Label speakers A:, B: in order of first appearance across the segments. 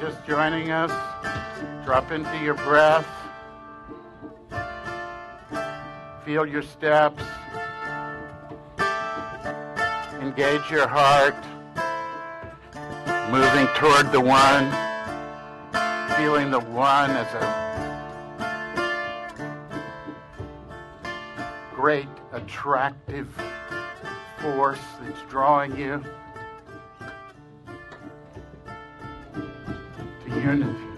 A: just joining us, drop into your breath. Feel your steps. Engage your heart. Moving toward the one. Feeling the one as a great attractive force that's drawing you unity.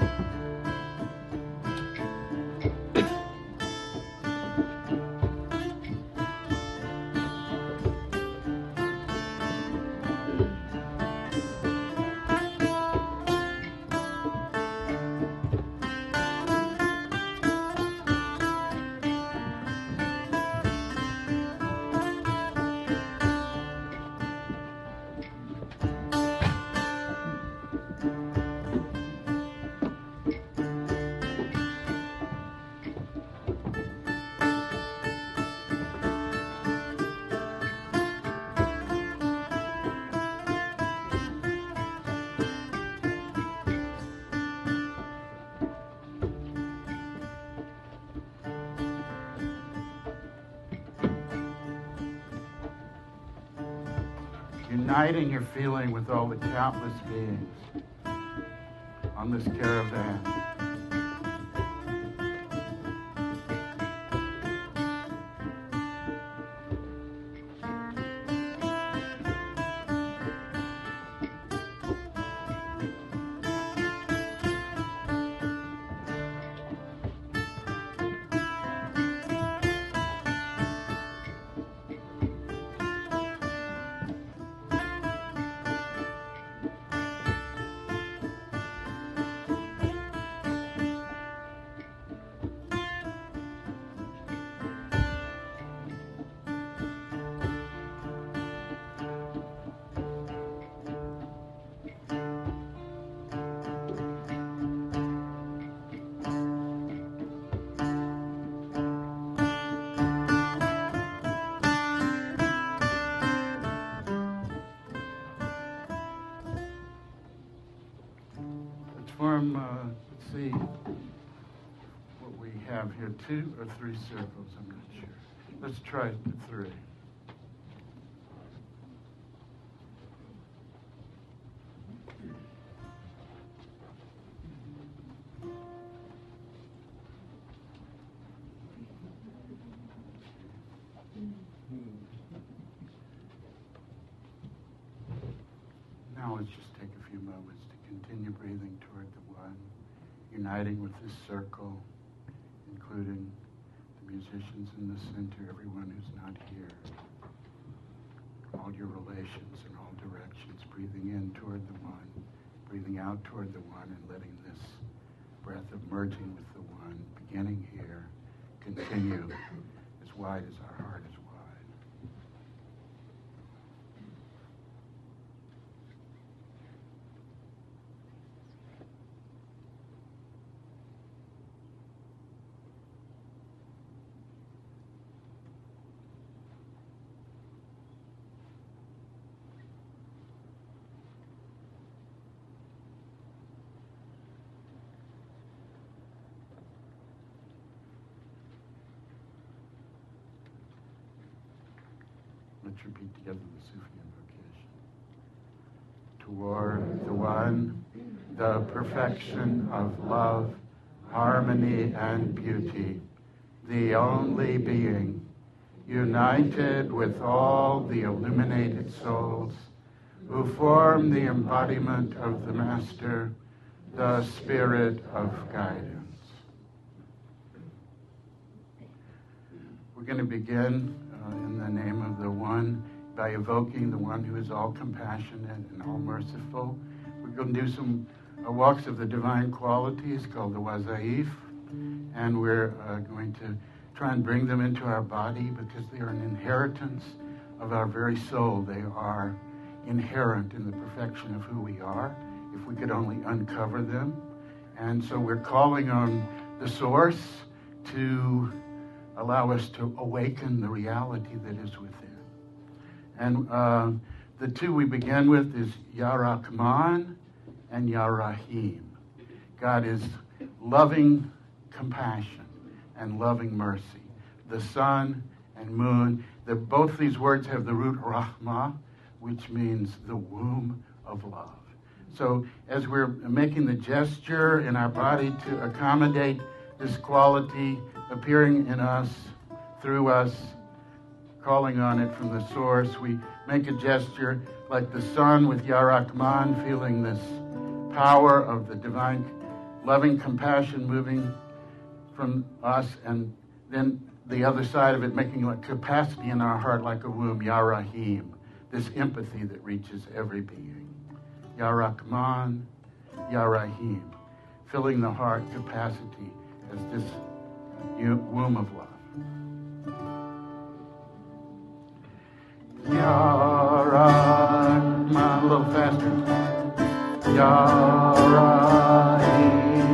A: Uniting your feeling with all the countless beings on this caravan. Two or three circles, I'm not sure. Let's try three. Now let's just take a few moments to continue breathing toward the one, uniting with this circle, including the musicians in the center, everyone who's not here, all your relations in all directions, breathing in toward the one, breathing out toward the one, and letting this breath of merging with the one, beginning here, continue as wide as our heart is wide. Repeat together the Sufi invocation. Toward the one, the perfection of love, harmony, and beauty, the only being, united with all the illuminated souls who form the embodiment of the Master, the Spirit of guidance. We're going to begin uh, in the name of the One by evoking the One who is all compassionate and all merciful. We're going to do some uh, walks of the divine qualities called the Wazaif, and we're uh, going to try and bring them into our body because they are an inheritance of our very soul. They are inherent in the perfection of who we are, if we could only uncover them. And so we're calling on the source to allow us to awaken the reality that is within. And uh, the two we begin with is Ya Rahman and Ya Rahim. God is loving compassion and loving mercy. The sun and moon, the, both these words have the root rahma, which means the womb of love. So as we're making the gesture in our body to accommodate this quality appearing in us, through us, calling on it from the source, we make a gesture like the sun with Ya Rahman, feeling this power of the divine loving compassion moving from us, and then the other side of it, making a capacity in our heart like a womb, Ya Rahim, this empathy that reaches every being. Ya Rahman, Ya Rahim, filling the heart capacity as this womb of love. Ya Rahman, a little faster. Ya Rahim,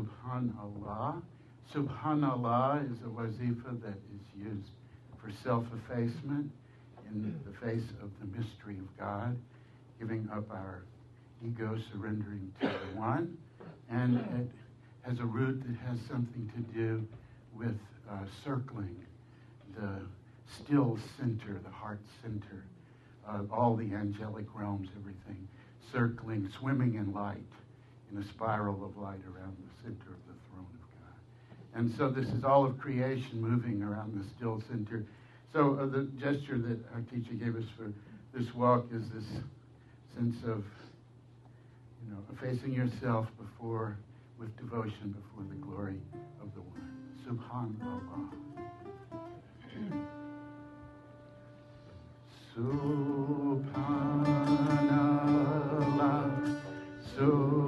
A: Ya Subhanallah is a wazifa that is used for self effacement in the face of the mystery of God, giving up our ego, surrendering to the one. And it has a root that has something to do with uh, circling the still center, the heart center, all the angelic realms, everything. circling, swimming in light, in a spiral of light around the center of the throne of God. And so this is all of creation moving around the still center. So uh, the gesture that our teacher gave us for this walk is this sense of, you know, facing yourself before, with devotion before the glory of the One. Subhanallah. Subhanallah, Subhanallah,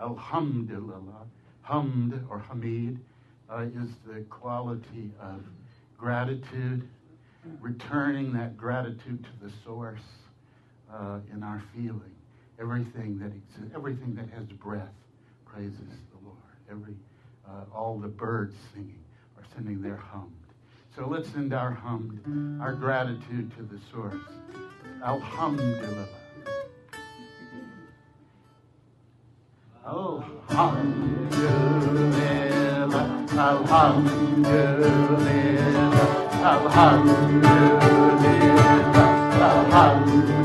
A: Alhamdulillah. Hamd or Hamid uh, is the quality of gratitude, returning that gratitude to the source uh, in our feeling. Everything that exists, everything that has breath praises the Lord. Every, uh, all the birds singing are sending their hamd. So let's send our hamd, our gratitude to the source. Alhamdulillah. Oh, alhamdulillah, Alhamdulillah, Alhamdulillah, Alhamdulillah,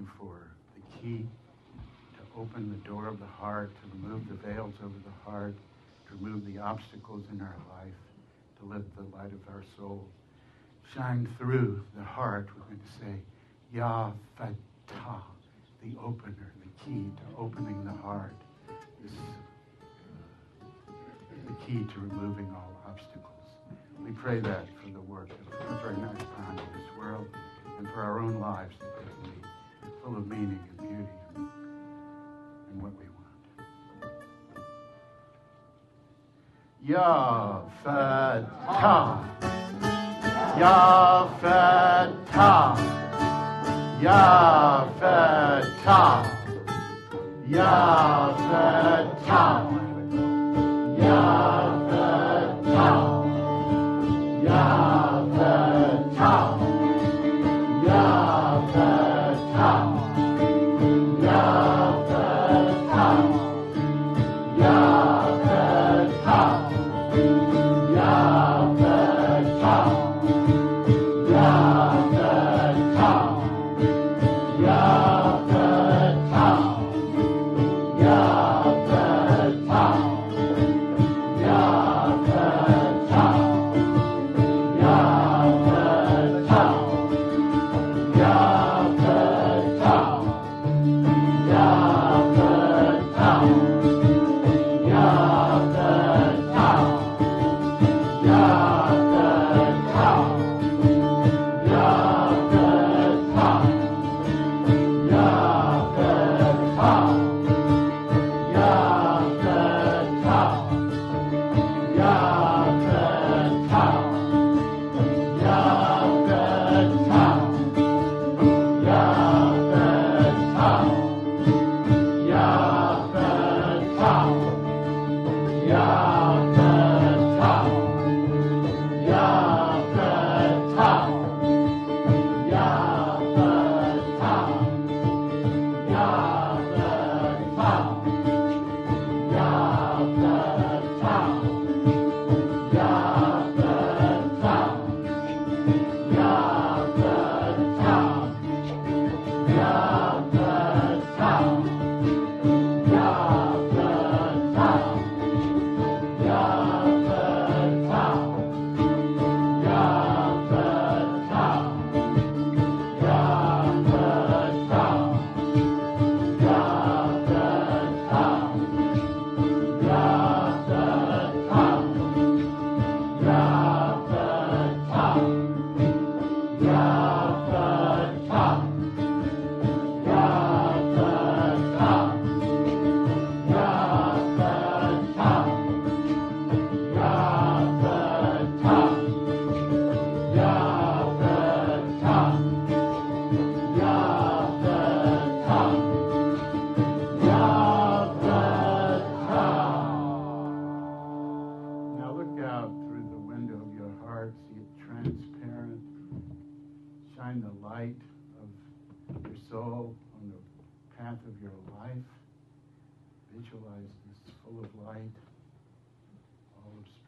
A: asking for the key to open the door of the heart, to remove the veils over the heart, to remove the obstacles in our life, to let the light of our soul shine through the heart. We're going to say, Ya Fatah, the opener, the key to opening the heart. This, uh, the key to removing all obstacles. We pray that for the work of Reverend Akpan in this world and for our own lives that they can be full of meaning and beauty and what we Ya Fatah. Ya Fatah. Ya Fatah. Ya.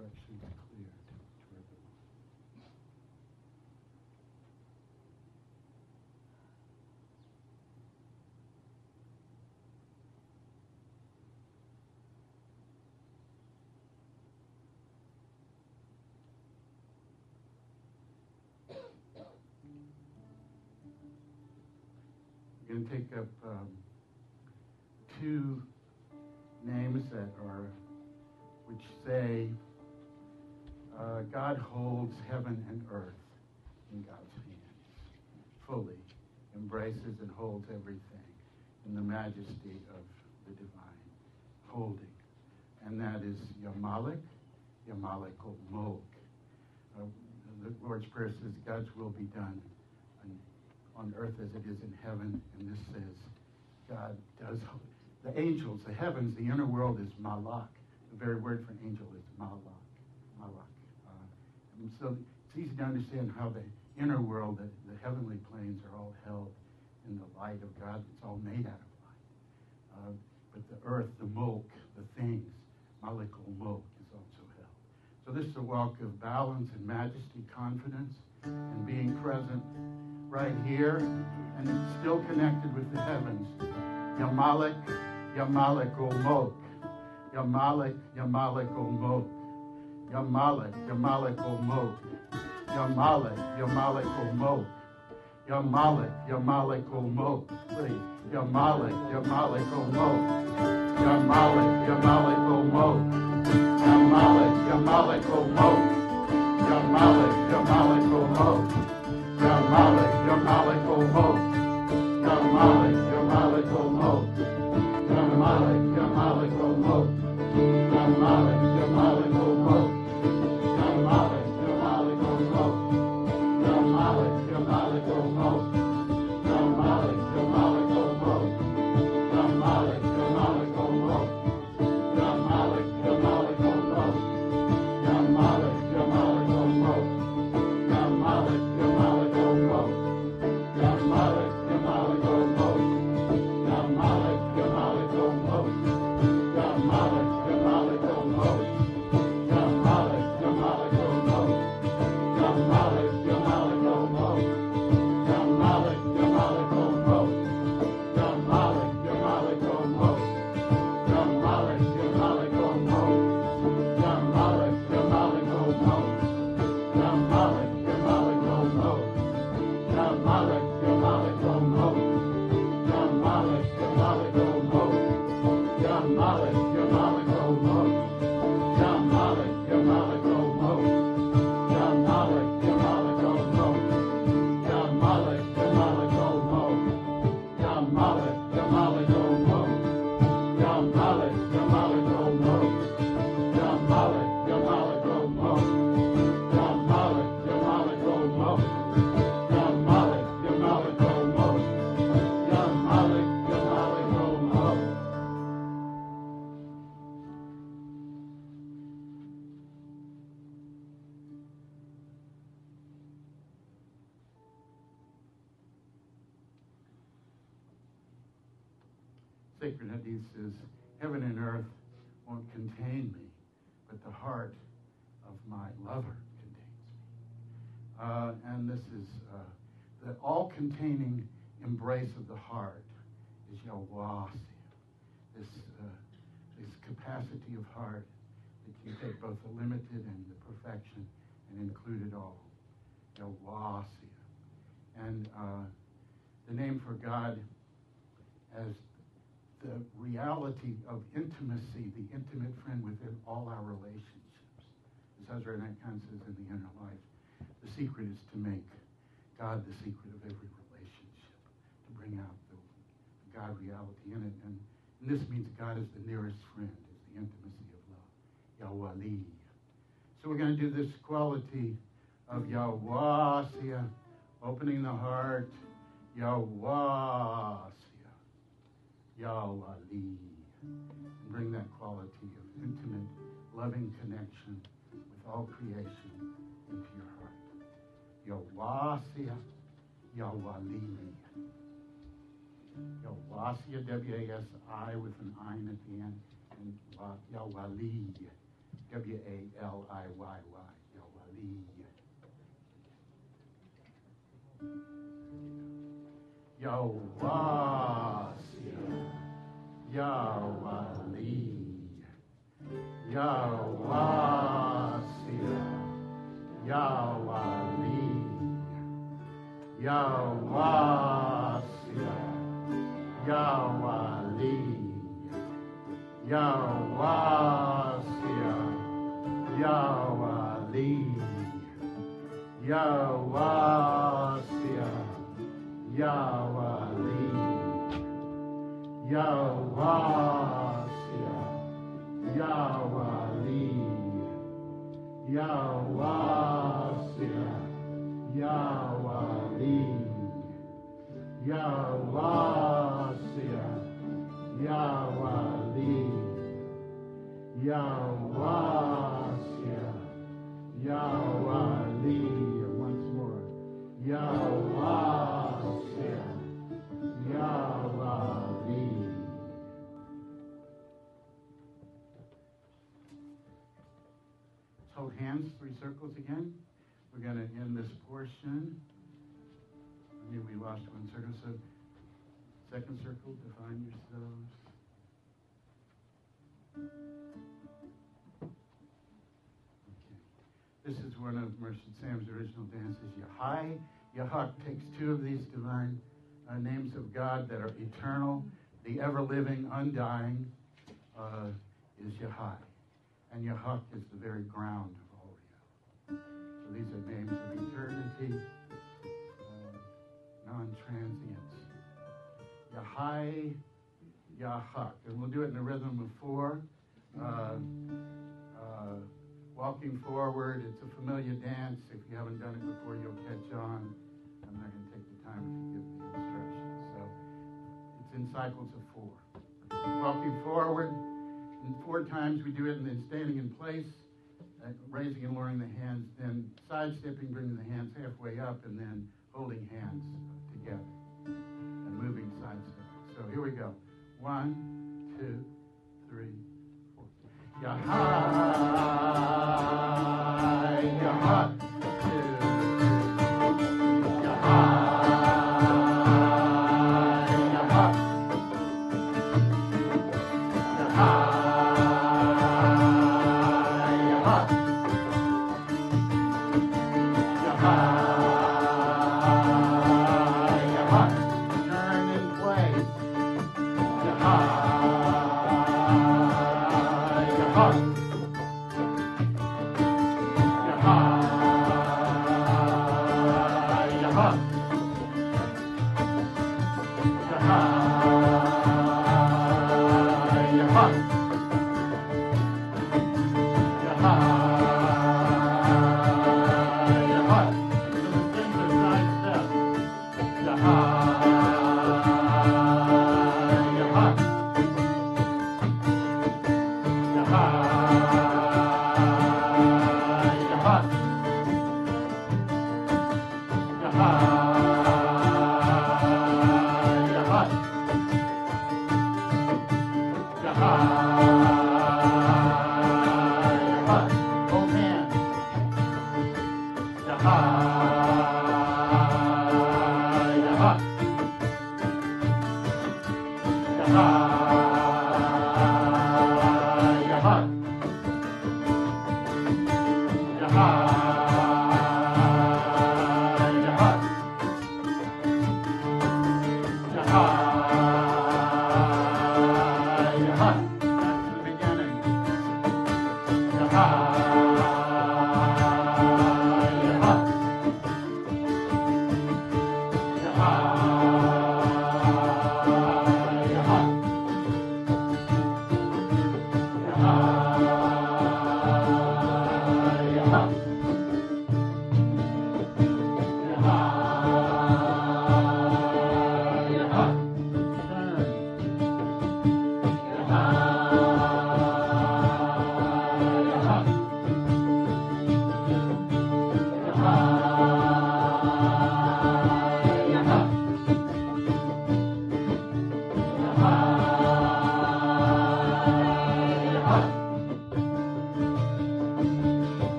A: Obstructions cleared. toward the We're going to take up um, two names that are, which say, uh, God holds heaven and earth in God's hands, fully embraces and holds everything in the majesty of the divine holding. And that is Yamalek, Yamalek Mulk. Uh, the Lord's Prayer says, God's will be done on, on earth as it is in heaven. And this says, God does. The angels, the heavens, the inner world is malak. The very word for angel is malak. Malak. And so it's easy to understand how the inner world, the, the heavenly planes, are all held in the light of God. It's all made out of light. Uh, but the earth, the mulk, the things, malikul mulk, is also held. So this is a walk of balance and majesty, confidence, and being present right here, and it's still connected with the heavens. Yamalek, Yamalek Mulk. Yamalek, Yamalek Mulk. Yamale, Yamale Omo. Yamale, Yamale Omo. Yamale, Yamale Omo. Please. Yamale, Yamale Komo. Yamale, Yamale Komo. Yamale, Yamale Komo. Yamale, Yamale Komo. Yamale, Yamale Komo. Yamale, Yamale Komo. Yamale, Yamale Komo. Hadith says, Heaven and earth won't contain me, but the heart of my lover contains me. Uh, and this is uh, the all containing embrace of the heart is Yawasi, this, uh, this capacity of heart that can take both the limited and the perfection and include it all. Yawasi. And uh, the name for God as reality of intimacy, the intimate friend within all our relationships. As Ezra Khan says in the inner life, the secret is to make God the secret of every relationship, to bring out the, the God reality in it. And, and this means God is the nearest friend, is the intimacy of love. Yahwali. So we're going to do this quality of Yahwasia, opening the heart, Yahwasia. Yahwali. And bring that quality of intimate, loving connection with all creation into your heart. Yahwasia, Yahwali. Yahwasia, W-A-S-I with an I at the end, and Yahwali, W-A-L-I-Y-Y, Yahweh, Yahweh, Yahweh, Yahweh, Yahweh, Yahweh, Yahweh, Yahweh, Yahweh, Yahweh. Yahwali. Yahwasia, Yahwali, Yahwasia, Yahwali, Yahwasia, circles again. We're going to end this portion. Maybe we lost one circle. So, second circle, define yourselves. Okay. This is one of Murshid Sam's original dances. Yahai, Yahak takes two of these divine uh, names of God that are eternal, the ever living, undying, uh, is Yahai. And Yahak is the very ground of all reality. So these are names of eternity, uh, non-transience. Yahai, Yahak. And we'll do it in a rhythm of four. Uh, uh, walking forward, it's a familiar dance. If you haven't done it before, you'll catch on. I'm not going to take the time if you give the instructions. So it's in cycles of four. Walking forward, and four times we do it, and then standing in place uh, raising and lowering the hands, then sidestepping, bringing the hands halfway up, and then holding hands together and moving sidestepping. So here we go. One, two, three, four. Yahai,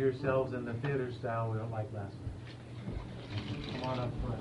B: yourselves in the theater style we don't like last night. Come on up front.